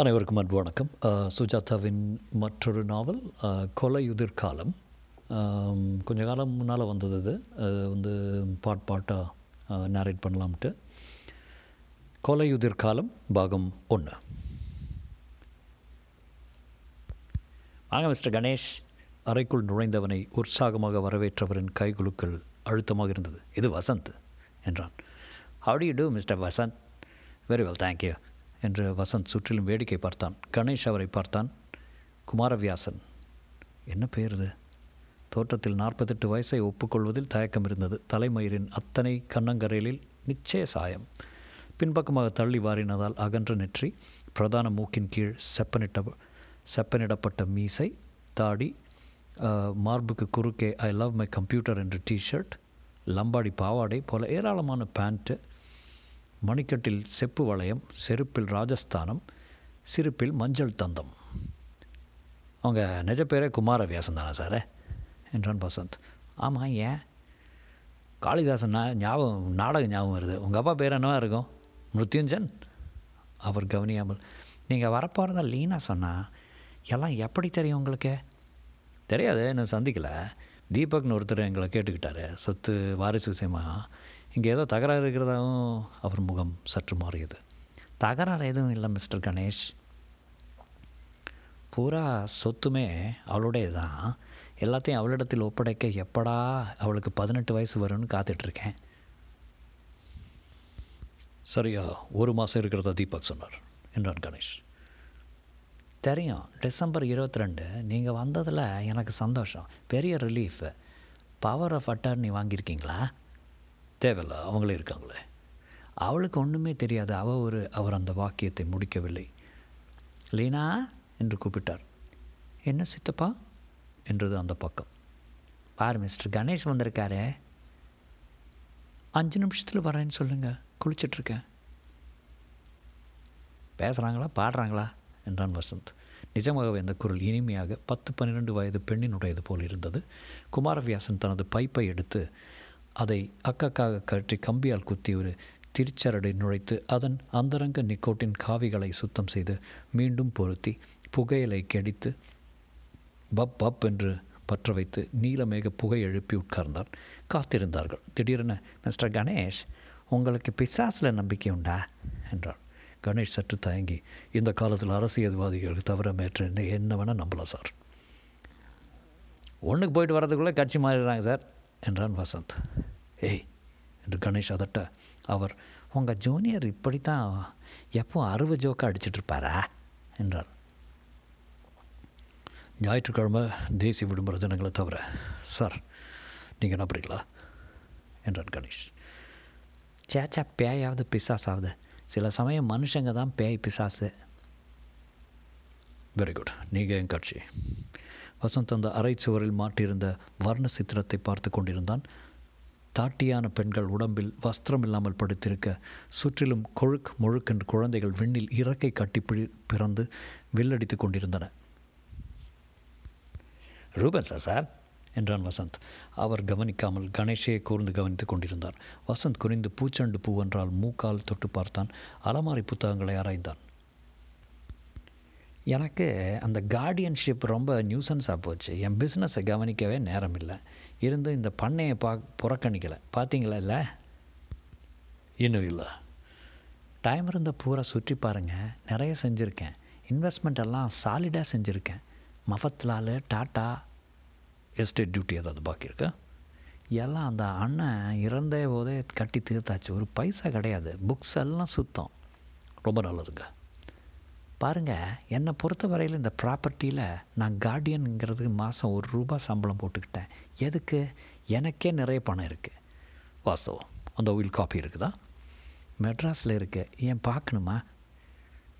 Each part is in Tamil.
அனைவருக்கும் அன்பு வணக்கம். சுஜாதாவின் மற்றொரு நாவல் கொலையுதிர்காலம் கொலையுதிர் காலம். கொஞ்ச காலம் முன்னால் வந்தது அது வந்து பாட் பாட்டாக நேரேட் பண்ணலாம்ட்டு. கொலையுதிர் காலம் பாகம் ஒன்று வாங்க மிஸ்டர் கணேஷ் அறைக்குள் நுழைந்தவனை உற்சாகமாக வரவேற்றவரின் கைகுலுக்கள் அழுத்தமாக இருந்தது. இது வசந்த் என்றான். How do you do mister Vasanth? Very well thank you என்று வசந்த் சுற்றிலும் வேடிக்கை பார்த்தான். கணேஷ் அவரை பார்த்தான். குமாரவியாசன். என்ன பெயருது இது? தோற்றத்தில் நாற்பத்தெட்டு வயசை ஒப்புக்கொள்வதில் தயக்கம் இருந்தது. தலைமயிரின் அத்தனை கண்ணங்கரையிலில் நிச்சய சாயம். பின்பக்கமாக தள்ளி வாரினதால் அகன்ற நெற்றி பிரதான மூக்கின் கீழ் செப்பனிட்ட செப்பனிடப்பட்ட மீசை தாடி மார்புக்கு குறுக்கே ஐ லவ் மை கம்ப்யூட்டர் என்ற டிஷர்ட் லம்பாடி பாவாடை போல ஏராளமான பேண்ட்டு மணிக்கட்டில் செப்பு வளையம் செருப்பில் ராஜஸ்தானம் சிரிப்பில் மஞ்சள் தந்தம். அவங்க நிஜ பேரே குமாரவியாசன் தானே சார்? என்றான் வசந்த். ஆமாம் ஏன் காளிதாசன் ஞாபகம் நாடகம் ஞாபகம் வருது. உங்கள் அப்பா பேர் என்னவா இருக்கும்? மிருத்யுஞ்சன்? அவர் கவனியாமல். நீங்கள் வரப்போகிறதா லீனா சொன்னால் எல்லாம் எப்படி தெரியும் உங்களுக்கு? தெரியாது நான் சந்திக்கலை. தீபக்னு ஒருத்தர் எங்களை கேட்டுக்கிட்டாரு. சொத்து வாரிசு விஷயமா இங்கே ஏதோ தகராறு இருக்கிறதாவும் அவர் முகம் சற்று மாறியது. தகராறு எதுவும் இல்லை மிஸ்டர் கணேஷ். பூரா சொத்துமே அவளுடைய தான் எல்லாத்தையும் அவளிடத்தில் ஒப்படைக்க எப்படா அவளுக்கு பதினெட்டு வயசு வரும்னு காத்துட்ருக்கேன். சரியா ஒரு மாதம் இருக்கிறதா தீபக் சொன்னார் என்றான் கணேஷ். தெரியும் டிசம்பர் இருபத்தி ரெண்டு நீங்கள் வந்ததில் எனக்கு சந்தோஷம் பெரிய ரிலீஃப் பவர் ஆஃப் அட்டர்னி வாங்கியிருக்கீங்களா? தேவையில்ல அவங்களே இருக்காங்களே. அவளுக்கு ஒன்றுமே தெரியாது. அவ ஒரு அவர் அந்த வாக்கியத்தை முடிக்கவில்லை. லீனா என்று கூப்பிட்டார். என்ன சித்தப்பா? என்றது அந்த பக்கம். பார் மிஸ்டர் கணேஷ் வந்திருக்காரே. அஞ்சு நிமிஷத்தில் வரேன்னு சொல்லுங்கள் குளிச்சிட்ருக்கேன். பேசுகிறாங்களா பாடுறாங்களா? என்றான் வசந்த். நிஜமாகவே அந்த குரல் இனிமையாக பத்து பன்னிரெண்டு வயது பெண்ணினுடையது போல் இருந்தது. குமாரவியாசன் தனது பைப்பை எடுத்து அதை அக்கக்காக கழற்றி கம்பியால் குத்தி ஒரு திருச்சரடை நுழைத்து அதன் அந்தரங்க நிக்கோட்டின் காவிகளை சுத்தம் செய்து மீண்டும் பொருத்தி புகையலை கெடித்து பப் பப் என்று பற்ற வைத்து நீலமேக புகை எழுப்பி உட்கார்ந்தார். காத்திருந்தார்கள். திடீரென மிஸ்டர் கணேஷ் உங்களுக்கு பிசாசில் நம்பிக்கை உண்டா? என்றார். கணேஷ் சற்று தயங்கி இந்த காலத்தில் அரசியல்வாதிகளுக்கு தவிர மேற்று என்ன என்ன வேணால் நம்பலாம் சார். ஒன்றுக்கு போயிட்டு வரதுக்குள்ளே கட்சி மாறிடுறாங்க சார். என்றான் வசந்த். ஏய் என்று கணேஷ் அதட்ட அவர் உங்கள் ஜூனியர் இப்படித்தான் எப்போ அறுவை ஜோக்கா அடிச்சிட்டு இருப்பாரா? என்றார் ஞாயிற்றுக்கிழமை தேசிய விடுமுறை தினங்களை தவிர சார் நீங்கள் நம்புறீங்களா என்றான் கணேஷ். சேச்சா பேயாவது பிசாசாவது. சில சமயம் மனுஷங்க தான் பேய் பிசாசு. வெரி குட் நீங்கள் என் கட்சி. வசந்த் அந்த அறை சுவரில் மாட்டியிருந்த வர்ண சித்திரத்தை பார்த்து கொண்டிருந்தான். தாட்டியான பெண்கள் உடம்பில் வஸ்திரம் இல்லாமல் படுத்திருக்க சுற்றிலும் கொழுக் முழுக்கென்று குழந்தைகள் விண்ணில் இறக்கை கட்டி பிறந்து வில்லடித்து கொண்டிருந்தன. ரூபன்ஸா சார் என்றான் வசந்த். அவர் கவனிக்காமல் கணேஷையே கூர்ந்து கவனித்துக் கொண்டிருந்தார். வசந்த் குனிந்து பூச்செண்டு பூவென்றால் மூக்கால் தொட்டு பார்த்தான். அலமாரி புத்தகங்களை ஆராய்ந்தான். எனக்கு அந்த கார்டியன்ஷிப் ரொம்ப நியூசன்ஸாக போச்சு. என் பிஸ்னஸை கவனிக்கவே நேரம் இல்லை இருந்தும் இந்த பண்ணையை பா புறக்கணிக்கலை. பார்த்தீங்களா இல்லை? இன்னும் இல்லை. டைம் இருந்த பூரா சுற்றி பாருங்கள் நிறைய செஞ்சுருக்கேன். இன்வெஸ்ட்மெண்ட் எல்லாம் சாலிடாக செஞ்சுருக்கேன். மஃபத்லால் டாட்டா எஸ்டேட் டியூட்டி ஏதாவது பாக்கி இருக்கா? எல்லாம் அந்த அண்ணன் இறந்தே போதே கட்டி தீர்த்தாச்சு. ஒரு பைசா கிடையாது. புக்ஸ் எல்லாம் சுத்தம். ரொம்ப நல்லதுங்க. பாருங்கள் என்னை பொறுத்த வரையில் இந்த ப்ராப்பர்ட்டியில் நான் கார்டியனுங்கிறதுக்கு மாதம் ஒரு ரூபா சம்பளம் போட்டுக்கிட்டேன். எதுக்கு? எனக்கே நிறைய பணம் இருக்குது வாஸ்தவம். அந்த உயில் காப்பி இருக்குதா? மெட்ராஸில் இருக்கு. ஏன் பார்க்கணுமா?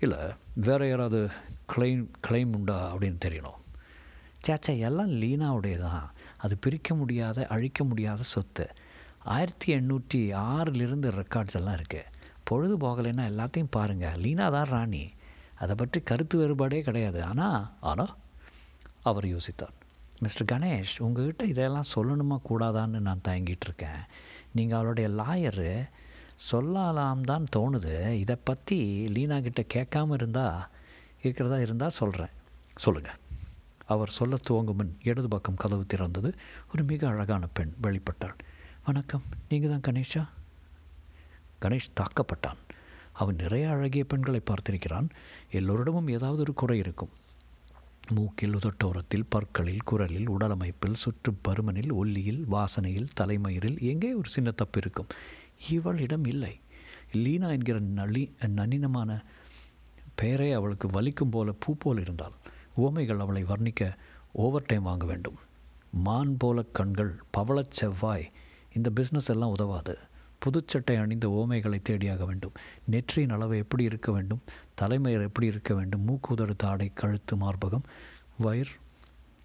இல்லை வேறு யாராவது கிளைம் கிளைம் உண்டா அப்படின்னு தெரியணும். சேச்சா எல்லாம் லீனாவுடைய தான் அது பிரிக்க முடியாத அழிக்க முடியாத சொத்து. ஆயிரத்தி எண்ணூற்றி ஆறிலிருந்து ரெக்கார்ட்ஸ் எல்லாம் இருக்குது பொழுது போகலைன்னா எல்லாத்தையும் பாருங்கள் லீனா தான் ராணி. அதை பற்றி கருத்து வேறுபாடே கிடையாது. ஆனால் ஆனால் அவர் யோசித்தார். மிஸ்டர் கணேஷ் உங்ககிட்ட இதெல்லாம் சொல்லணுமா கூடாதான்னு நான் தயங்கிட்டு இருக்கேன். நீங்கள் அவளுடைய லாயரு. சொல்லலாம் தான் தோணுது. இதை பற்றி லீனா கிட்ட கேட்காம இருந்தால் இருக்கிறதா இருந்தால் சொல்கிறேன் சொல்லுங்கள் அவர் சொல்ல துவங்குமன் இடது பக்கம் கதவு திறந்தது. ஒரு மிக அழகான பெண் வெளிப்பட்டாள். வணக்கம். நீங்கள் தான் கணேஷா? கணேஷ் தாக்கப்பட்டான். அவன் நிறைய அழகிய பெண்களை பார்த்திருக்கிறான். எல்லோரிடமும் ஏதாவது ஒரு குறை இருக்கும். மூக்கில் உதட்டோரத்தில் பற்களில் குரலில் உடலமைப்பில் சுற்று பருமனில் ஒல்லியில் வாசனையில் தலைமயிரில் எங்கே ஒரு சின்ன தப்பு இருக்கும்? இவளிடம் இல்லை. லீனா என்கிற நளி நளினமான பெயரை அவளுக்கு வலிக்கும் போல பூ போல் இருந்தால் உவமைகள் அவளை வர்ணிக்க ஓவர் டைம் வாங்க வேண்டும். மான் போல கண்கள் பவளச் செவ்வாய். இந்த பிஸ்னஸ் எல்லாம் உதவாது. புதுச்சட்டை அணிந்த ஓமைகளை தேடியாக வேண்டும். நெற்றியின் அளவு எப்படி இருக்க வேண்டும்? தலைமையர் எப்படி இருக்க வேண்டும்? மூக்குதடு தாடை கழுத்து மார்பகம் வயிர்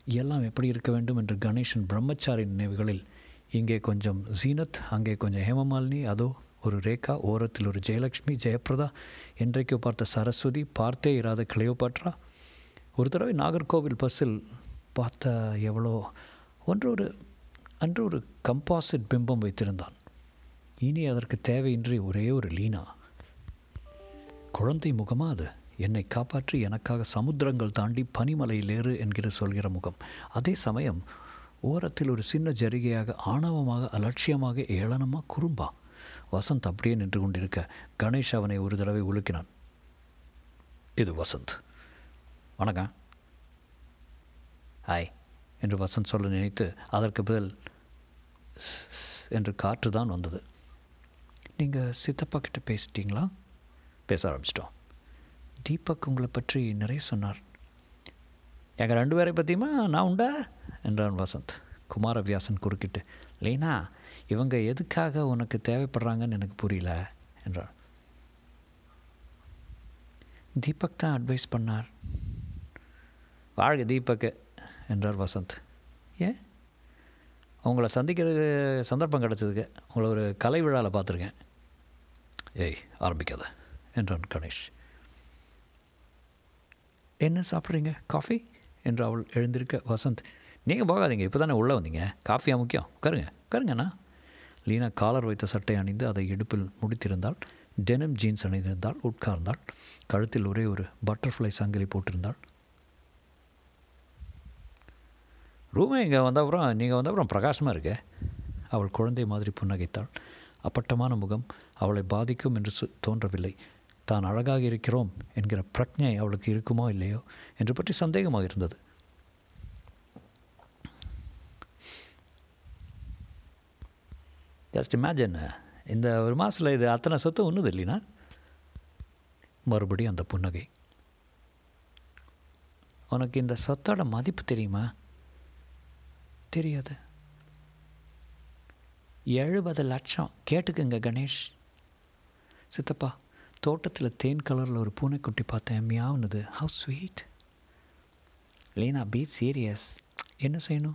எல்லாம் எப்படி இருக்க வேண்டும் என்று கணேசன் பிரம்மச்சாரி நினைவுகளில் இங்கே கொஞ்சம் ஜீனத் அங்கே கொஞ்சம் ஹேமமாலினி அதோ ஒரு ரேகா ஓரத்தில் ஒரு ஜெயலக்ஷ்மி ஜெயபிரதா என்றைக்கு பார்த்த சரஸ்வதி பார்த்தே இராத கிளியோபாட்ரா. ஒரு தடவை நாகர்கோவில் பஸ்ஸில் பார்த்த எவ்வளோ ஒன்று ஒரு அன்று ஒரு கம்பாசிட் பிம்பம் வைத்திருந்தான். இனி அதற்கு தேவையின்றி ஒரே ஒரு லீனா. குழந்தை முகமா அது? என்னை காப்பாற்றி எனக்காக சமுத்திரங்கள் தாண்டி பனிமலையில் ஏறு என்கிற சொல்கிற முகம். அதே சமயம் ஓரத்தில் ஒரு சின்ன ஜரிகையாக ஆணவமாக அலட்சியமாக ஏளனமாக குறும்பா. வசந்த் அப்படியே நின்று கொண்டிருக்க. கணேஷ் அவனை ஒரு தடவை உலுக்கினான். இது வசந்த். வணக்கம். ஹாய். என்று வசந்த் சொல்ல நினைத்து அதற்கு பதில் என்று காற்று தான் வந்தது. நீங்கள் சித்தப்பா கிட்ட பேசிட்டீங்களா? பேச ஆரம்பிச்சிட்டோம். தீபக் உங்களை பற்றி நிறைய சொன்னார். எங்கள் ரெண்டு பேரை பற்றியுமா நான் உண்டா? என்றான் வசந்த். குமாரவியாசன் குறுக்கிட்டு லீனா இவங்க எதுக்காக உனக்கு தேவைப்படுறாங்கன்னு எனக்கு புரியல என்றார் தீபக் தான் அட்வைஸ் பண்ணார். வாழ்க தீபக் என்றார் வசந்த். ஏன்? உங்களை சந்திக்கிறது சந்தர்ப்பம் கிடச்சதுக்கு உங்களை ஒரு கலை விழாவில் பார்த்துருக்கேன். ஏய் ஆரம்பிக்காத என்றான் கணேஷ் என்ன சாப்பிட்றீங்க காஃபி என்று அவள் எழுந்திருக்க வசந்த் நீங்கள் போகாதீங்க இப்போ தானே உள்ளே வந்தீங்க காஃபியாக முக்கியம் உட்காருங்க உட்காருங்கண்ணா லீனா காலர் வைத்த சட்டை அணிந்து அதை இடுப்பில் முடித்திருந்தாள் டெனம் ஜீன்ஸ் அணிந்திருந்தாள் உட்கார்ந்தாள் கழுத்தில் ஒரே ஒரு பட்டர்ஃப்ளை சங்கிலி போட்டிருந்தாள் ரூமே இங்கே வந்தப்புறம் நீங்கள் வந்த அப்புறம் பிரகாசமாக இருக்கே அவள் குழந்தை மாதிரி புன்னகைத்தாள் அப்பட்டமான முகம் அவளை பாதிக்கும் என்று சு தோன்றவில்லை. தான் அழகாக இருக்கிறோம் என்கிற பிரக்ஞை அவளுக்கு இருக்குமோ இல்லையோ என்று பற்றி சந்தேகமாக இருந்தது. ஜஸ்ட் இமேஜின் இந்த ஒரு மாதத்தில் இது அத்தனை சொத்து ஒன்றுது இல்லைனா? மறுபடியும் அந்த புன்னகை. உனக்கு இந்த சொத்தோட மதிப்பு தெரியுமா? தெரியாது. எழுபது லட்சம். கேட்டுக்குங்க கணேஷ். சித்தப்பா தோட்டத்தில் தேன் கலரில் ஒரு பூனைக்குட்டி பார்த்தேன். மியாவுனது. How sweet Leena be serious என்ன செய்யணும்?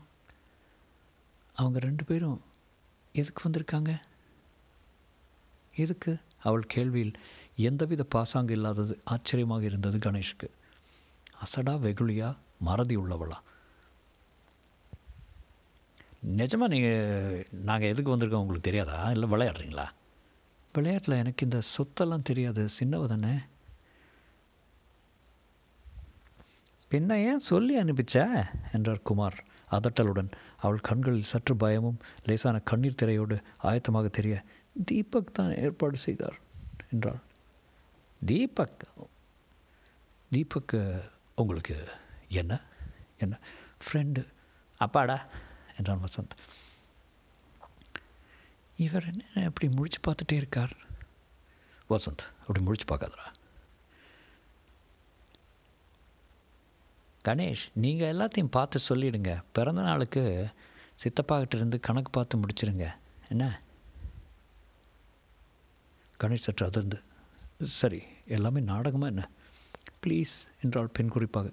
அவங்க ரெண்டு பேரும் எதுக்கு வந்திருக்காங்க? எதுக்கு? அவள் கேள்வியில் எந்தவித பாசாங்கு இல்லாதது ஆச்சரியமாக இருந்தது கணேஷுக்கு. அசடா வெகுளியா மறதி உள்ளவளா. நிஜமாக நீங்கள் நாங்கள் எதுக்கு வந்திருக்கோம் உங்களுக்கு தெரியாதா? இல்லை விளையாடுறீங்களா? விளையாட்டில் எனக்கு இந்த சொத்தெல்லாம் தெரியாது. சின்னவ தானே. பின்ன ஏன் சொல்லி அனுப்பிச்ச? என்றார் குமார் அதட்டலுடன். அவள் கண்களில் சற்று பயமும் லேசான கண்ணீர் திரையோடு ஆயத்தமாக தெரிய தீபக் தான் ஏற்பாடு செய்தார் என்றாள். தீபக்? தீபக் உங்களுக்கு என்ன? என்ன? ஃப்ரெண்டு அப்பாடா என்றான் வசந்த். இவர் என்ன அப்படி முழிச்சு பார்த்துட்டே இருக்கார்? வசந்த் அப்படி முழிச்சு பார்க்காதரா கணேஷ் நீங்கள் எல்லாத்தையும் பார்த்து சொல்லிடுங்க. பிறந்த நாளுக்கு சித்தப்பாக்கிட்ட இருந்து கணக்கு பார்த்து முடிச்சிருங்க. என்ன? கணேஷ் சற்று அதிர்ந்து. சரி எல்லாமே நாடகமாக என்ன? ப்ளீஸ் என்றால் பெண் குறிப்பாக.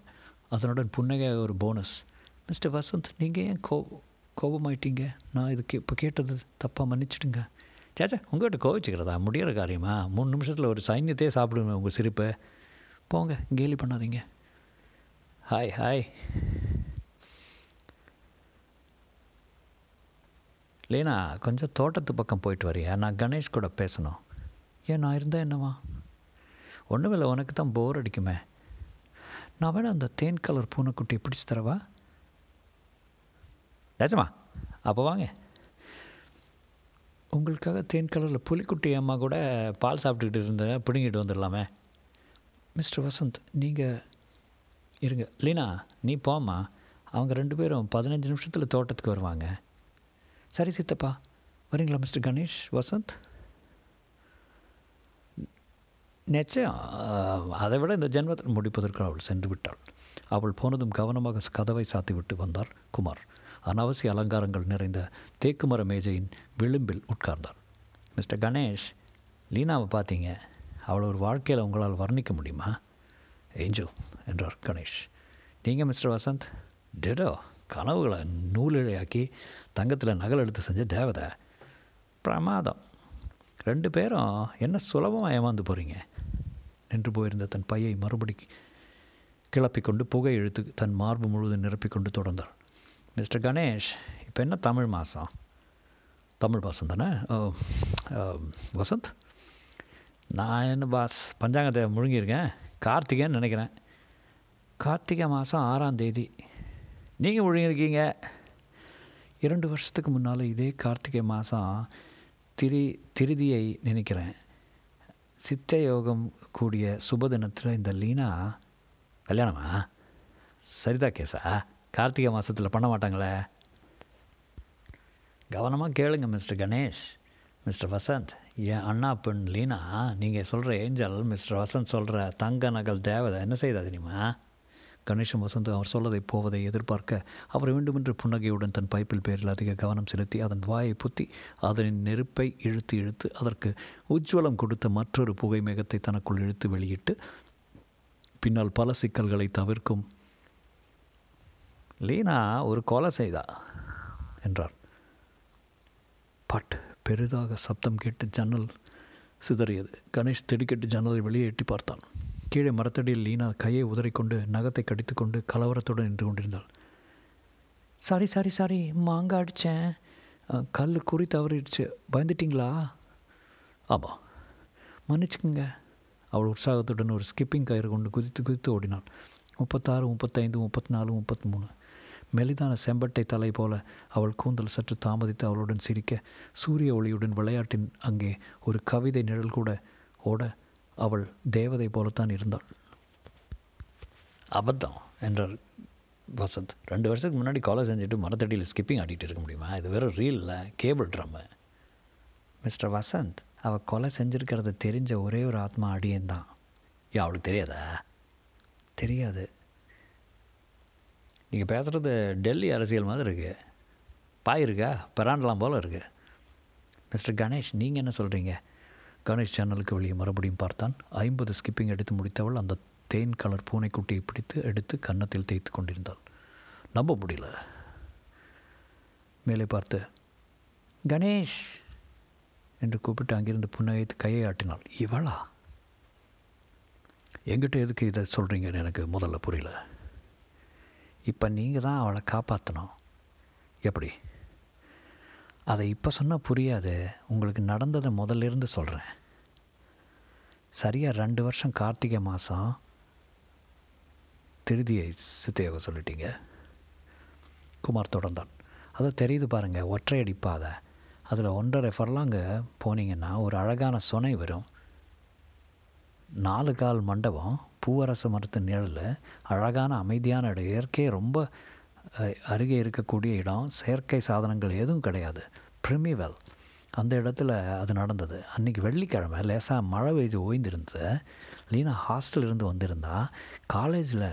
அதனுடன் புன்னகையாக ஒரு போனஸ். மிஸ்டர் வசந்த் நீங்கள் ஏன் கோ கோபமாயிட்டீங்க? நான் இதுக்கு இப்போ கேட்டது தப்பாக மன்னிச்சிடுங்க. சேச்சா உங்கள்கிட்ட கோவிச்சுக்கிறதா? முடிகிற காரியமா? மூணு நிமிஷத்தில் ஒரு சைன்யத்தையே சாப்பிடுங்க உங்கள் சிரிப்பை. போங்க கேலி பண்ணாதீங்க. ஹாய் ஹாய் லேனா கொஞ்சம் தோட்டத்து பக்கம் போயிட்டு வரியா? நான் கணேஷ் கூட பேசணும். ஏன் நான் இருந்தால் என்னவா? ஒன்றும் இல்லை உனக்கு தான் போர் அடிக்குமே. நான் வேணா அந்த தேன் கலர் பூனைக்குட்டியை பிடிச்சி தரவா? நிஜமா? அப்போ வாங்க. உங்களுக்காக தேன் கலரில் புலிக்குட்டி அம்மா கூட பால் சாப்பிட்டுக்கிட்டு இருந்தேன் பிடுங்கிட்டு வந்துடலாமே. மிஸ்டர் வசந்த் நீங்கள் இருங்க. லீனா நீ போம்மா. அவங்க ரெண்டு பேரும் பதினஞ்சு நிமிஷத்தில் தோட்டத்துக்கு வருவாங்க. சரி சித்தப்பா. வரீங்களா மிஸ்டர் கணேஷ் வசந்த்? நிச்சயம். அதை விட இந்த ஜென்மத்தில் முடிப்பதற்கு அவள் சென்று விட்டாள். அவள் போனதும் கவனமாக கதவை சாத்திவிட்டு வந்தார் குமார். அனாவசிய அலங்காரங்கள் நிறைந்த தேக்கு மர மேஜையின் விளிம்பில் உட்கார்ந்தார். மிஸ்டர் கணேஷ் லீனாவை பார்த்தீங்க. அவளை ஒரு வாழ்க்கையில் உங்களால் வர்ணிக்க முடியுமா? ஏஞ்சு என்றார் கணேஷ். நீங்கள் மிஸ்டர் வசந்த்? டெடோ கனவுகளை நூலிழையாக்கி தங்கத்தில் நகல் எடுத்து செஞ்ச தேவதை. பிரமாதம். ரெண்டு பேரும் என்ன சுலபமாக ஏமாந்து போகிறீங்க நின்று போயிருந்த தன் பையை மறுபடி கிளப்பிக்கொண்டு புகை இழுத்து தன் மார்பு முழுவதும் நிரப்பிக்கொண்டு தொடர்ந்தார். மிஸ்டர் கணேஷ் இப்போ என்ன தமிழ் மாதம் தமிழ் மாதம் தானே? ஓ, வசந்த்? நான் என்ன பாஸ் பஞ்சாங்கத்தை முழுங்கியிருக்கேன். கார்த்திகைன்னு நினைக்கிறேன். கார்த்திகை மாதம் ஆறாம் தேதி. நீங்கள் முழுங்கியிருக்கீங்க. இரண்டு வருஷத்துக்கு முன்னால் இதே கார்த்திகை மாதம் திரி திருதியை நினைக்கிறேன். சித்த யோகம் கூடிய சுப தினத்தில் இந்த லீனா கல்யாணமா? சரிதா கேஸா கார்த்திகை மாதத்தில் பண்ண மாட்டாங்களே? கவனமாக கேளுங்க மிஸ்டர் கணேஷ். மிஸ்டர் வசந்த் என் அண்ணா பெண் லீனா நீங்கள் சொல்கிற ஏஞ்சல் மிஸ்டர் வசந்த் சொல்கிற தங்க நகல் தேவதை என்ன செய்தா தெரியுமா? கணேஷன் வசந்த் அவர் சொல்லதை போவதை எதிர்பார்க்க அவர் வேண்டுமென்று புன்னகையுடன் தன் பைப்பில் பேரில் அதிக கவனம் செலுத்தி அதன் வாயை புத்தி அதனின் நெருப்பை இழுத்து இழுத்து அதற்கு உஜ்வலம் கொடுத்த மற்றொரு புகை மேகத்தை தனக்குள் இழுத்து வெளியிட்டு பின்னால் பல சிக்கல்களை தவிர்க்கும் லீனா ஒரு கொலை செய்தா என்றார் பட் பெரிதாக சப்தம் கேட்டு ஜன்னல் சிதறியது. கணேஷ் திடுக்கிட்டு ஜன்னலை வெளியே எட்டி பார்த்தான். கீழே மரத்தடியில் லீனா கையை உதறிக்கொண்டு நகத்தை கடித்துக்கொண்டு கலவரத்துடன் நின்று கொண்டிருந்தாள். சாரி சாரி சாரி மாங்க அடித்தேன் கல் குறி தவறிடுச்சு. பயந்துட்டிங்களா? ஆமாம் மன்னிச்சுக்குங்க. அவள் உற்சாகத்துடன் ஒரு ஸ்கிப்பிங் கயிறு கொண்டு குதித்து குதித்து ஓடினாள். முப்பத்தாறு முப்பத்தைந்து முப்பத்தி நாலு முப்பத்தி மூணு. மெலிதான செம்பட்டை தலை போல அவள் கூந்தல் சற்று தாமதித்து அவளுடன் சிரிக்க சூரிய ஒளியுடன் விளையாட்டின் அங்கே ஒரு கவிதை நிழல் கூட ஓட அவள் தேவதை போலத்தான் இருந்தாள். அபத்தம் என்றார் வசந்த். ரெண்டு வருஷத்துக்கு முன்னாடி காலேஜ் செஞ்சுட்டு மரத்தடியில் ஸ்கிப்பிங் ஆடிட்டு இருக்க முடியுமா? இது வேறு ரீலில் கேபிள் ட்ரம்மு மிஸ்டர் வசந்த் அவள் கொலை செஞ்சுருக்கிறத தெரிஞ்ச ஒரே ஒரு ஆத்மா அடியன் தான் ஏன் அவளுக்கு தெரியாதா? தெரியாது. நீங்கள் பேசுகிறது டெல்லி அரசியல் மாதிரி இருக்கு. பாய் இருக்கா? பெராண்டலாம் போல் இருக்கு. மிஸ்டர் கணேஷ் நீங்கள் என்ன சொல்கிறீங்க கணேஷ் சேனலுக்கு வெளியே மறுபடியும் பார்த்தான். ஐம்பது ஸ்கிப்பிங் எடுத்து முடித்தவள் அந்த தேன் கலர் பூனைக்குட்டியை பிடித்து எடுத்து கன்னத்தில் தேய்த்து கொண்டிருந்தாள். நம்ப முடியல. மேலே பார்த்து கணேஷ்! என்று கூப்பிட்டு அங்கிருந்து புன்னகைத்து கையை ஆட்டினாள். இவளா? எங்கிட்ட எதுக்கு இதை சொல்கிறீங்கன்னு எனக்கு முதல்ல புரியல. இப்போ நீங்கள் தான் அவளை காப்பாற்றணும் எப்படி? அதை இப்போ சொன்னால் புரியாது. உங்களுக்கு நடந்ததை முதல்ல இருந்து சொல்கிறேன் சரியாக ரெண்டு வருஷம் கார்த்திகை மாதம் திருதியை சித்தையாக சொல்லிட்டீங்க. குமார் தொடர்ந்தான். அதை தெரியுது பாருங்கள் ஒற்றையடிப்பாத அதில் ஒன்றரை ஃபர்லாங்க போனீங்கன்னா ஒரு அழகான சுனை வரும். நாலு கால் மண்டபம் பூவரச மரத்து நிழலில் அழகான அமைதியான இடம். இயற்கை ரொம்ப அருகே இருக்கக்கூடிய இடம். செயற்கை சாதனங்கள் எதுவும் கிடையாது. ப்ரிமிவெல் அந்த இடத்துல அது நடந்தது. அன்றைக்கி வெள்ளிக்கிழமை லேசாக மழை பெய்து ஓய்ந்திருந்தது லீனா ஹாஸ்டல் இருந்து வந்திருந்தா. காலேஜில்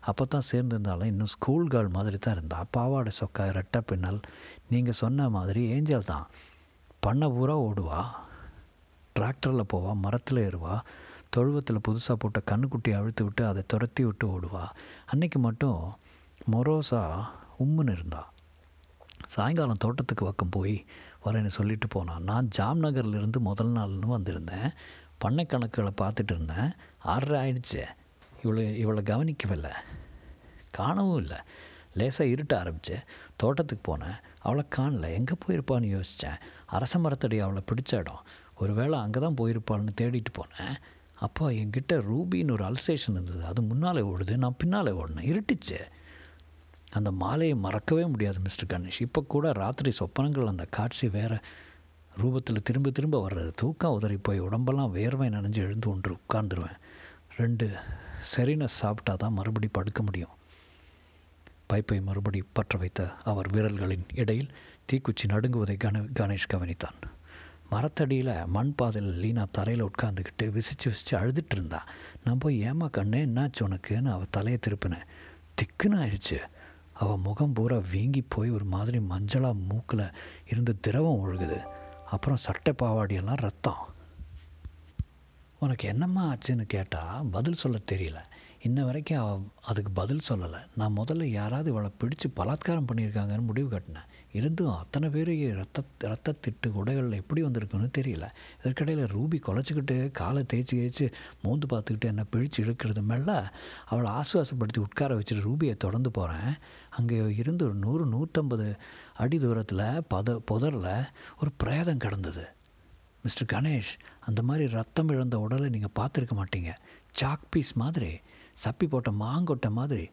அப்போ தான் சேர்ந்துருந்தாலும் இன்னும் ஸ்கூல் கேர்ள் மாதிரி தான் இருந்தா. பாவாடை சொக்கா ரெட்டை பின்னல் நீங்கள் சொன்ன மாதிரி ஏஞ்சல் தான். பண்ண பூரா ஓடுவா. டிராக்டரில் போவா மரத்தில் ஏறுவா. தொழுவத்தில் புதுசாக போட்ட கண்ணுக்குட்டியை அழுத்து விட்டு அதை துரத்தி விட்டு ஓடுவா. அன்னைக்கு மட்டும் மொரோசா உம்முன்னு இருந்தா. சாயங்காலம் தோட்டத்துக்கு பக்கம் போய் வரேன்னு சொல்லிட்டு போனான் நான் ஜாம்நகர்லேருந்து முதல் நாள்னு வந்திருந்தேன். பண்ணை கணக்குகளை பார்த்துட்டு இருந்தேன். ஆறரை ஆயிடுச்சு. இவளை இவளை கவனிக்கவில்லை. காணவும் இல்லை. லேசாக இருட்ட ஆரம்பிச்சு தோட்டத்துக்கு போனேன். அவளை காணல. எங்கே போயிருப்பான்னு யோசித்தேன் அரச மரத்தடி அவளை பிடிச்ச இடம். ஒருவேளை அங்கே தான் போயிருப்பாள்னு தேடிட்டு போனேன். அப்போ என்கிட்ட ரூபின்னு ஒரு அல்சேஷன் இருந்தது. அது முன்னாலே ஓடுது நான் பின்னாலே ஓடினேன். இருட்டுச்சு. அந்த மாலையை மறக்கவே முடியாது மிஸ்டர் கணேஷ். இப்போ கூட ராத்திரி சொப்பனங்கள் அந்த காட்சி வேறு ரூபத்தில் திரும்ப திரும்ப வர்றது. தூக்கம் உதறி போய் உடம்பெல்லாம் வேர்வை நனைஞ்சு எழுந்து ஒன்று உட்கார்ந்துருவேன். ரெண்டு சரின சாப்பிட்டா தான் மறுபடி படுக்க முடியும். பைப்பை மறுபடி பற்ற வைத்த அவர் விரல்களின் இடையில் தீக்குச்சி நடுங்குவதை கண கணேஷ் கவனித்தான். மரத்தடியில் மண் பாதையில் லீனா தரையில் உட்காந்துக்கிட்டு விசிச்சு விசிச்சு அழுதுட்டு இருந்தா. நான் போய் ஏமா கண்ணே என்னாச்சு உனக்குன்னு அவள் தலையை திருப்பினேன் திக்குன்னு ஆயிடுச்சு. அவள் முகம் பூரா வீங்கி போய் ஒரு மாதிரி மஞ்சளாக மூக்கில் இருந்து திரவம் ஒழுகுது அப்புறம் சட்டை பாவாடியெல்லாம் ரத்தம். உனக்கு என்னம்மா ஆச்சுன்னு கேட்டால் பதில் சொல்ல தெரியல. இன்ன வரைக்கும் அவ அதுக்கு பதில் சொல்லலை. நான் முதல்ல யாராவது இவளை பிடிச்சு பலாத்காரம் பண்ணியிருக்காங்கன்னு முடிவு கட்டினேன். இருந்தும் அத்தனை பேர் ரத்த ரத்த திட்டு உடைகளில் எப்படி வந்திருக்குன்னு தெரியல. இதற்கிடையில் ரூபி குலைச்சிக்கிட்டு காலை தேய்ச்சி தேய்ச்சி மூந்து பார்த்துக்கிட்டு என்னை பிழிச்சு இழுக்கிறது மேல அவளை ஆசுவாசப்படுத்தி உட்கார வச்சுட்டு ரூபியை தொடர்ந்து போகிறேன் அங்கே இருந்து ஒரு நூறு நூற்றம்பது அடி தூரத்தில் பத புதரில் ஒரு பிரேதம் கிடந்தது. மிஸ்டர் கணேஷ் அந்த மாதிரி ரத்தம் இழந்த உடலை நீங்கள் பார்த்துருக்க மாட்டீங்க. சாக் பீஸ் மாதிரி. சப்பி போட்ட மாங்கொட்டை மாதிரி.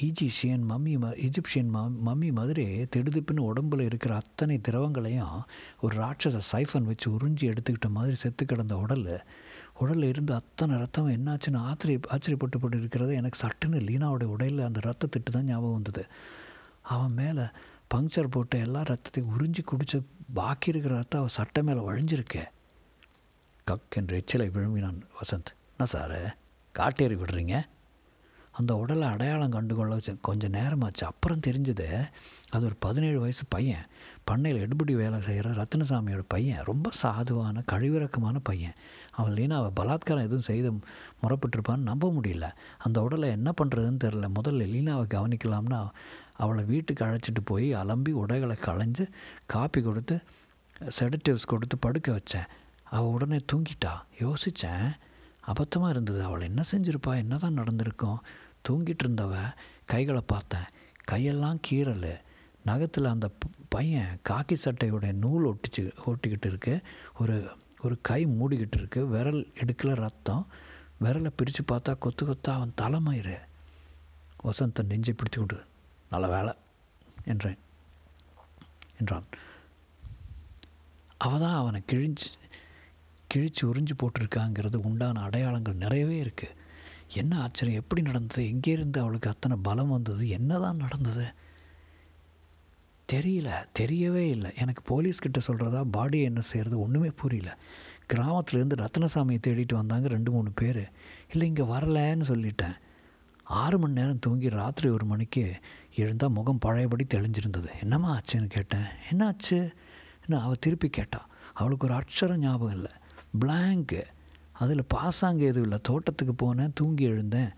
ஈஜிஷியன் மம்மி ம இஜிப்சியன் ம மம்மி மாதிரி திடுதிப்புன்னு உடம்புல இருக்கிற அத்தனை திரவங்களையும் ஒரு ராட்சச சைஃபன் வச்சு உறிஞ்சி எடுத்துக்கிட்ட மாதிரி செத்து கிடந்த உடல். உடலில் இருந்து அத்தனை ரத்தம் என்னாச்சுன்னு ஆச்சரிய ஆச்சரியப்பட்டு போட்டு இருக்கிறது எனக்கு சட்டுன்னு லீனாவோட உடையில் அந்த ரத்தத்திட்டு தான் ஞாபகம் வந்தது. அவன் மேலே பங்க்சர் போட்டு எல்லா ரத்தத்தையும் உறிஞ்சி குடித்து பாக்கி இருக்கிற ரத்தம் அவன் சட்டை மேலே வழிஞ்சிருக்கே. கக் என்று எச்சிலை விழுங்கினான் வசந்த். என்ன சார்? காட்டேறி விடுறீங்க? அந்த உடலை அடையாளம் கண்டுகொள்ள கொஞ்சம் நேரமாச்சு. அப்புறம் தெரிஞ்சது அது ஒரு பதினேழு வயசு பையன். பண்ணையில் எடுபடி வேலை செய்கிற ரத்னசாமியோட பையன். ரொம்ப சாதுவான கழிவிறக்கமான பையன். அவன் அவள் பலாத்காரம் எதுவும் செய்து முறப்பட்டிருப்பான்னு நம்ப முடியல. அந்த உடலை என்ன பண்ணுறதுன்னு தெரில முதல்ல லீனாவை கவனிக்கலாம்னா அவளை வீட்டுக்கு அழைச்சிட்டு போய் அலம்பி உடைகளை களைஞ்சு காப்பி கொடுத்து செடட்டிவ்ஸ் கொடுத்து படுக்க வச்சேன். அவள் உடனே தூங்கிட்டா. யோசித்தேன் அபத்தமாக இருந்தது. அவள் என்ன செஞ்சிருப்பா? என்ன தான் நடந்திருக்கும்? தூங்கிட்டு இருந்தவ கைகளை பார்த்தேன். கையெல்லாம் கீறல். நகத்தில் அந்த பையன் காக்கி சட்டையோட நூல் ஒட்டிச்சு ஒட்டிக்கிட்டு இருக்கு. ஒரு ஒரு கை மூடிக்கிட்டு இருக்கு. விரல் எடுக்கல ரத்தம். விரலை பிரித்து பார்த்தா கொத்து கொத்தா அவன் தலைமயிறு. வசந்தன் நெஞ்சை பிடிச்சு கொண்டு நல்ல வேலை என்றேன். என்றான். அவள் தான் அவனை கிழிஞ்சு கிழிச்சு உறிஞ்சு போட்டிருக்காங்கிறது உண்டான அடையாளங்கள் நிறையவே இருக்குது என்ன ஆச்சரியம்? எப்படி நடந்தது? எங்கேருந்து அவளுக்கு அத்தனை பலம் வந்தது? என்ன தான் நடந்தது? தெரியல. தெரியவே இல்லை. எனக்கு போலீஸ்கிட்ட சொல்கிறதா பாடி என்ன செய்கிறது ஒன்றுமே புரியல. கிராமத்துலேருந்து ரத்னசாமியை தேடிட்டு வந்தாங்க ரெண்டு மூணு பேர். இல்லை இங்கே வரலன்னு சொல்லிட்டேன். ஆறு மணி நேரம் தூங்கி ராத்திரி ஒரு மணிக்கு எழுந்தால் முகம் பழையபடி தெளிஞ்சிருந்தது. என்னம்மா ஆச்சுன்னு கேட்டேன். என்ன ஆச்சு என்ன அவள் திருப்பி கேட்டாள் அவளுக்கு ஒரு அக்ஷரம் ஞாபகம் இல்லை. பிளாங்கு அதில் பாசாங்க எதுவும் இல்லை. தோட்டத்துக்கு போனேன் தூங்கி எழுந்தேன்.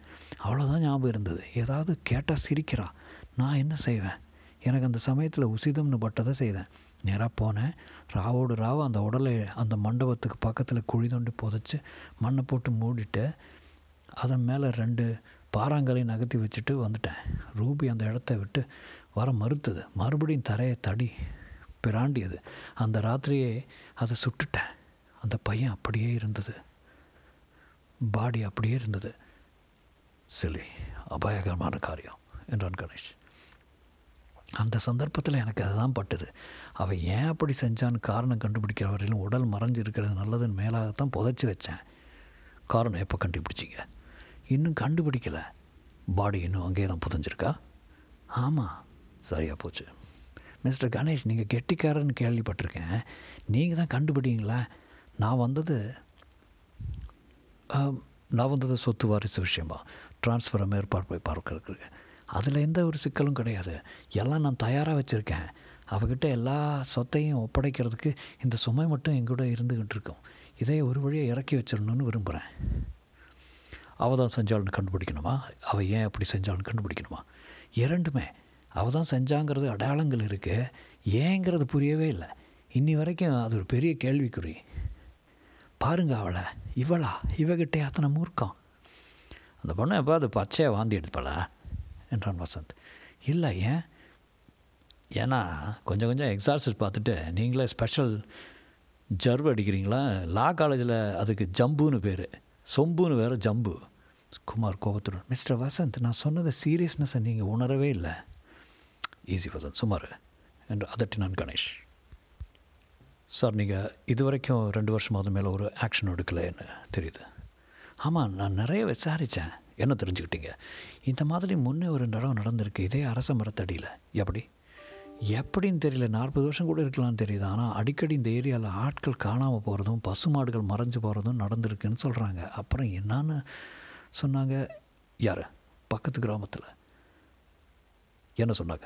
அவ்வளோதான் ஞாபகம் இருந்தது. ஏதாவது கேட்டால் சிரிக்கிறா. நான் என்ன செய்வேன்? எனக்கு அந்த சமயத்தில் உசிதம்னு பட்டதை செய்தேன். நேராக போனேன். ராவோடு ராவ அந்த உடலை அந்த மண்டபத்துக்கு பக்கத்தில் குழி தோண்டி புதைச்சி மண்ணை போட்டு மூடிட்டு அதன் மேலே ரெண்டு பாறாங்கலையும் நகர்த்தி வச்சுட்டு வந்துட்டேன். ரூபி அந்த இடத்த விட்டு வர மறுத்தது. மறுபடியும் தரையை தடி பிராண்டியது. அந்த ராத்திரியே அதை சுட்டுட்டேன். அந்த பையன் அப்படியே இருந்தது. பாடி அப்படியே இருந்தது. சிலி அபாயகரமான காரியம் என்றான் கணேஷ். அந்த சந்தர்ப்பத்தில் எனக்கு அதுதான் பட்டுது. அவள் ஏன் அப்படி செஞ்சான்னு காரணம் கண்டுபிடிக்கிற வரையிலும் உடல் மறைஞ்சு இருக்கிறது நல்லதுன்னு மேலாகத்தான் புதைச்சி வச்சேன். காரணம் எப்போ கண்டுபிடிச்சிங்க? இன்னும் கண்டுபிடிக்கலை. பாடி இன்னும் அங்கேயே தான் புதைஞ்சிருக்கா? ஆமாம் சரியாக போச்சு. மிஸ்டர் கணேஷ் நீங்கள் கெட்டிக்காரன்னு கேள்விப்பட்டிருக்கேன். நீங்கள் தான் கண்டுபிடிங்களா நான் வந்தது நான் வந்தது சொத்து வாரிசு விஷயமா? ட்ரான்ஸ்ஃபரம் மேற்பார்வை போய் பார்க்கறதுக்கு அதில் எந்த ஒரு சிக்கலும் கிடையாது. எல்லாம் நான் தயாராக வச்சுருக்கேன். அவகிட்ட எல்லா சொத்தையும் ஒப்படைக்கிறதுக்கு இந்த சுமை மட்டும் எங்கூட இருந்துக்கிட்டு இருக்கும். இதை ஒரு வழியாக இறக்கி வச்சிடணும்னு விரும்புகிறேன் அவள் தான் செஞ்சாள்னு கண்டுபிடிக்கணுமா? அவள் ஏன் அப்படி செஞ்சாள்னு கண்டுபிடிக்கணுமா? இரண்டுமே. அவள் தான் செஞ்சாங்கிறது அடையாளங்கள் இருக்குது ஏங்கிறது புரியவே இல்லை. இன்னி வரைக்கும் அது ஒரு பெரிய கேள்விக்குறி. பாருங்க அவளை. இவளா? இவகிட்டே அத்தனை மூர்க்கம். அந்த பொண்ணை எப்போ அது பச்சையாக வாந்தி எடுப்பலா என்றான் வசந்த். இல்லை ஏன்? ஏன்னா கொஞ்சம் கொஞ்சம் எக்ஸாசைஸ் பார்த்துட்டு நீங்களே ஸ்பெஷல் ஜர்வ் அடிக்கிறீங்களா? லா காலேஜில் அதுக்கு ஜம்புன்னு பேர். சொம்புன்னு வேறு ஜம்பு. குமார் கோபத்துடன் மிஸ்டர் வசந்த் நான் சொன்னது சீரியஸ்னஸை நீங்கள் உணரவே இல்லை. ஈஸி வசந்த் சுமார். என்று அதட்டினான் கணேஷ். சார் நீங்கள் இது வரைக்கும் ரெண்டு வருஷமாவது மேலே ஒரு ஆக்ஷன் எடுக்கலைன்னு தெரியுது? ஆமாம் நான் நிறைய விசாரித்தேன் என்ன தெரிஞ்சுக்கிட்டீங்க? இந்த மாதிரி முன்னே ஒரு தடவை நடந்திருக்கு. இதே அரச மரத்தடியில். எப்படி? எப்படின்னு தெரியல. நாற்பது வருஷம் கூட இருக்கலாம்னு தெரியுது. ஆனால் அடிக்கடி இந்த ஏரியாவில் ஆட்கள் காணாமல் போகிறதும் பசுமாடுகள் மறைஞ்சு போகிறதும் நடந்திருக்குன்னு சொல்கிறாங்க அப்புறம் என்னன்னு சொன்னாங்க? யார்? பக்கத்து கிராமத்தில். என்ன சொன்னாங்க?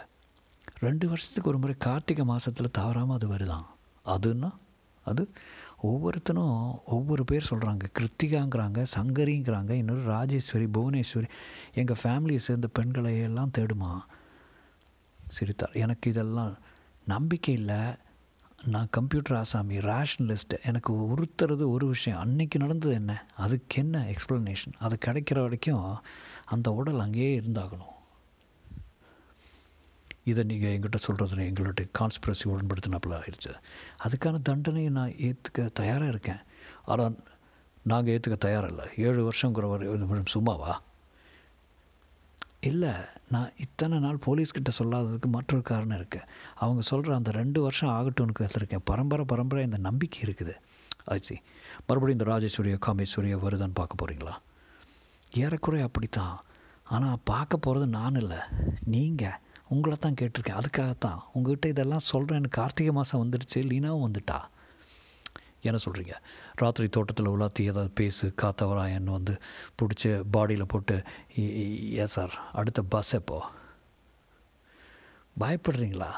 ரெண்டு வருஷத்துக்கு ஒரு முறை கார்த்திகை மாதத்தில் தவறாமல் அது வருதான். அதுன்னா அது ஒவ்வொருத்தனும் ஒவ்வொரு பேர் சொல்கிறாங்க கிருத்திகாங்கிறாங்க சங்கரிங்கிறாங்க இன்னொரு ராஜேஸ்வரி புவனேஸ்வரி. எங்கள் ஃபேமிலியை சேர்ந்த பெண்களை எல்லாம் தேடுமா? சிரித்தார். எனக்கு இதெல்லாம் நம்பிக்கை இல்லை. நான் கம்ப்யூட்டர் ஆசாமி ரேஷ்னலிஸ்ட்டு எனக்கு உறுத்துறது ஒரு விஷயம். அன்னைக்கு நடந்தது என்ன? அதுக்கு என்ன எக்ஸ்ப்ளனேஷன் அது கிடைக்கிற வரைக்கும் அந்த உடல் அங்கேயே இருந்தாகணும். இதை நீங்கள் எங்கிட்ட சொல்கிறதுன்னு எங்களுடைய கான்ஸ்பிரசி உடன்படுத்தினப்பில் ஆயிடுச்சு. அதுக்கான தண்டனையை நான் ஏற்றுக்க தயாராக இருக்கேன். ஆனால் நாங்கள் ஏற்றுக்க தயாராக இல்லை ஏழு வருஷங்கிற வரை சும்மாவா? இல்லை நான் இத்தனை நாள் போலீஸ்கிட்ட சொல்லாததுக்கு மற்றொரு காரணம் இருக்குது அவங்க சொல்கிற அந்த ரெண்டு வருஷம் ஆகட்டும்னு கற்றுருக்கேன் பரம்பரை பரம்பரை இந்த நம்பிக்கை இருக்குது. ஆச்சு மறுபடியும் இந்த ராஜேஸ்வரியோ காமேஸ்வரியோ வருதான்னு பார்க்க போகிறீங்களா ஏறக்குறைய அப்படித்தான். ஆனால் பார்க்க போகிறது நான் இல்லை. நீங்கள் உங்களை தான் கேட்டிருக்கேன். அதுக்காகத்தான். உங்கள்கிட்ட இதெல்லாம் சொல்கிறேன்னு கார்த்திகை மாதம் வந்துடுச்சு லீனாவும் வந்துட்டா. என்ன சொல்கிறீங்க ராத்திரி தோட்டத்தில் உலாத்தி ஏதாவது பேசு. காத்தவராயன் வந்து பிடிச்சி பாடியில் போட்டு ஏ சார் அடுத்த பஸ் எப்போ? பயப்படுறீங்களா?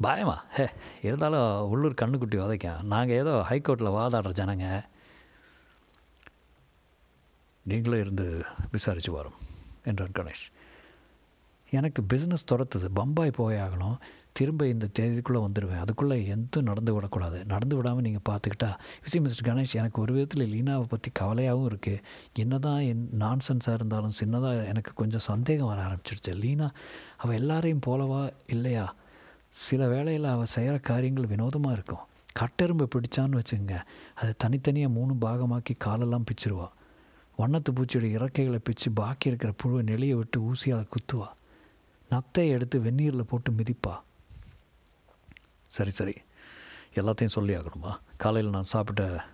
பயமா? ஹே இருந்தாலும் உள்ளூர் கண்ணுக்குட்டி உதைக்கும். நாங்கள் ஏதோ ஹைகோர்ட்டில் வாதாடுற ஜனங்க. நீங்களே இருந்து விசாரித்து வரோம் என்றான் கணேஷ். எனக்கு பிஸ்னஸ் துரத்துது பம்பாய் போயாகணும் திரும்ப இந்த தேதிக்குள்ளே வந்துடுவேன் அதுக்குள்ளே எதுவும் நடந்து விடக்கூடாது. நடந்து விடாமல் நீங்கள் பார்த்துக்கிட்டா விசி மிஸ்டர் கணேஷ் எனக்கு ஒரு விதத்தில் லீனாவை பற்றி கவலையாகவும் இருக்குது என்ன தான் என் நான்சென்ஸாக இருந்தாலும் சின்னதாக எனக்கு கொஞ்சம் சந்தேகம் வர ஆரம்பிச்சிடுச்சு லீனா அவள் எல்லாரையும் போலவா இல்லையா? சில வேளையில் அவள் செய்கிற காரியங்கள் வினோதமாக இருக்கும். கட்டெரும்பு பிடிச்சான்னு வச்சுங்க அதை தனித்தனியாக மூணு பாகமாக்கி காலெல்லாம் பிச்சிருவாள் வண்ணத்து பூச்சியோட இறக்கைகளை பிச்சு பாக்கி இருக்கிற புழுவை நெளியை விட்டு ஊசியால் குத்துவாள் நத்தை எடுத்து வெந்நீரில் போட்டு மிதிப்பா. சரி சரி. எல்லாத்தையும் சொல்லி ஆகணுமா? காலையில் நான் சாப்பிட்ட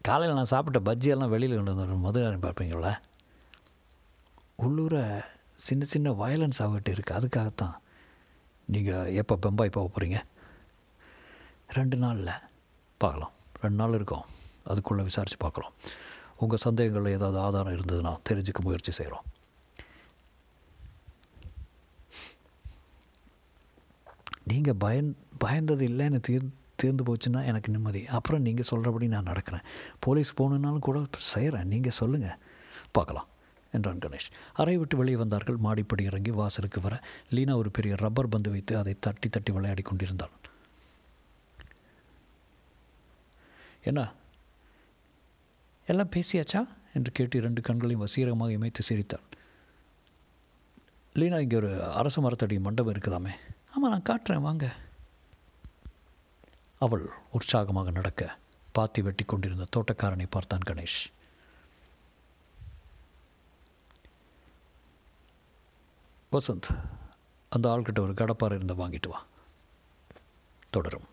காலையில் நான் சாப்பிட்ட பஜ்ஜியெல்லாம் வெளியில் கொண்டு வந்து மதுரை பார்ப்பீங்கள உள்ளூர சின்ன சின்ன வயலன்ஸ் ஆகிட்டு இருக்குது அதுக்காகத்தான். நீங்கள் எப்போ பெம்பாய் போக போகிறீங்க ரெண்டு நாளில். பார்க்கலாம். ரெண்டு நாள் இருக்கும். அதுக்குள்ளே விசாரித்து பார்க்குறோம். உங்கள் சந்தேகங்களில் ஏதாவது ஆதாரம் இருந்ததுன்னா தெரிஞ்சுக்க முயற்சி செய்கிறோம் நீங்கள் பயந் பயந்தது இல்லைன்னு தீர் தீர்ந்து போச்சுன்னா எனக்கு நிம்மதி. அப்புறம் நீங்கள் சொல்கிறபடி நான் நடக்கிறேன். போலீஸ் போகணுன்னாலும் கூட செய்கிறேன் நீங்கள் சொல்லுங்கள் பார்க்கலாம். என்றான் கணேஷ். அறை விட்டு வெளியே வந்தார்கள். மாடிப்படி இறங்கி வாசலுக்கு வர லீனா ஒரு பெரிய ரப்பர் பந்து வைத்து அதை தட்டி தட்டி விளையாடி கொண்டிருந்தாள். என்ன? எல்லாம் பேசியாச்சா? என்று கேட்டு இரண்டு கண்களையும் வசீரமாக இமைத்து சிரித்தாள். லீனா இங்கே ஒரு அரச மரத்தடி மண்டபம் இருக்குதாமே? ஆமாம் நான் காட்டுறேன் வாங்க. அவள் உற்சாகமாக நடக்க பாத்தி வெட்டி கொண்டிருந்த தோட்டக்காரனை பார்த்தான் கணேஷ். வசந்த் அந்த ஆள்கிட்ட ஒரு கடப்பாறை இருந்து வாங்கிட்டு வா. தொடரும்.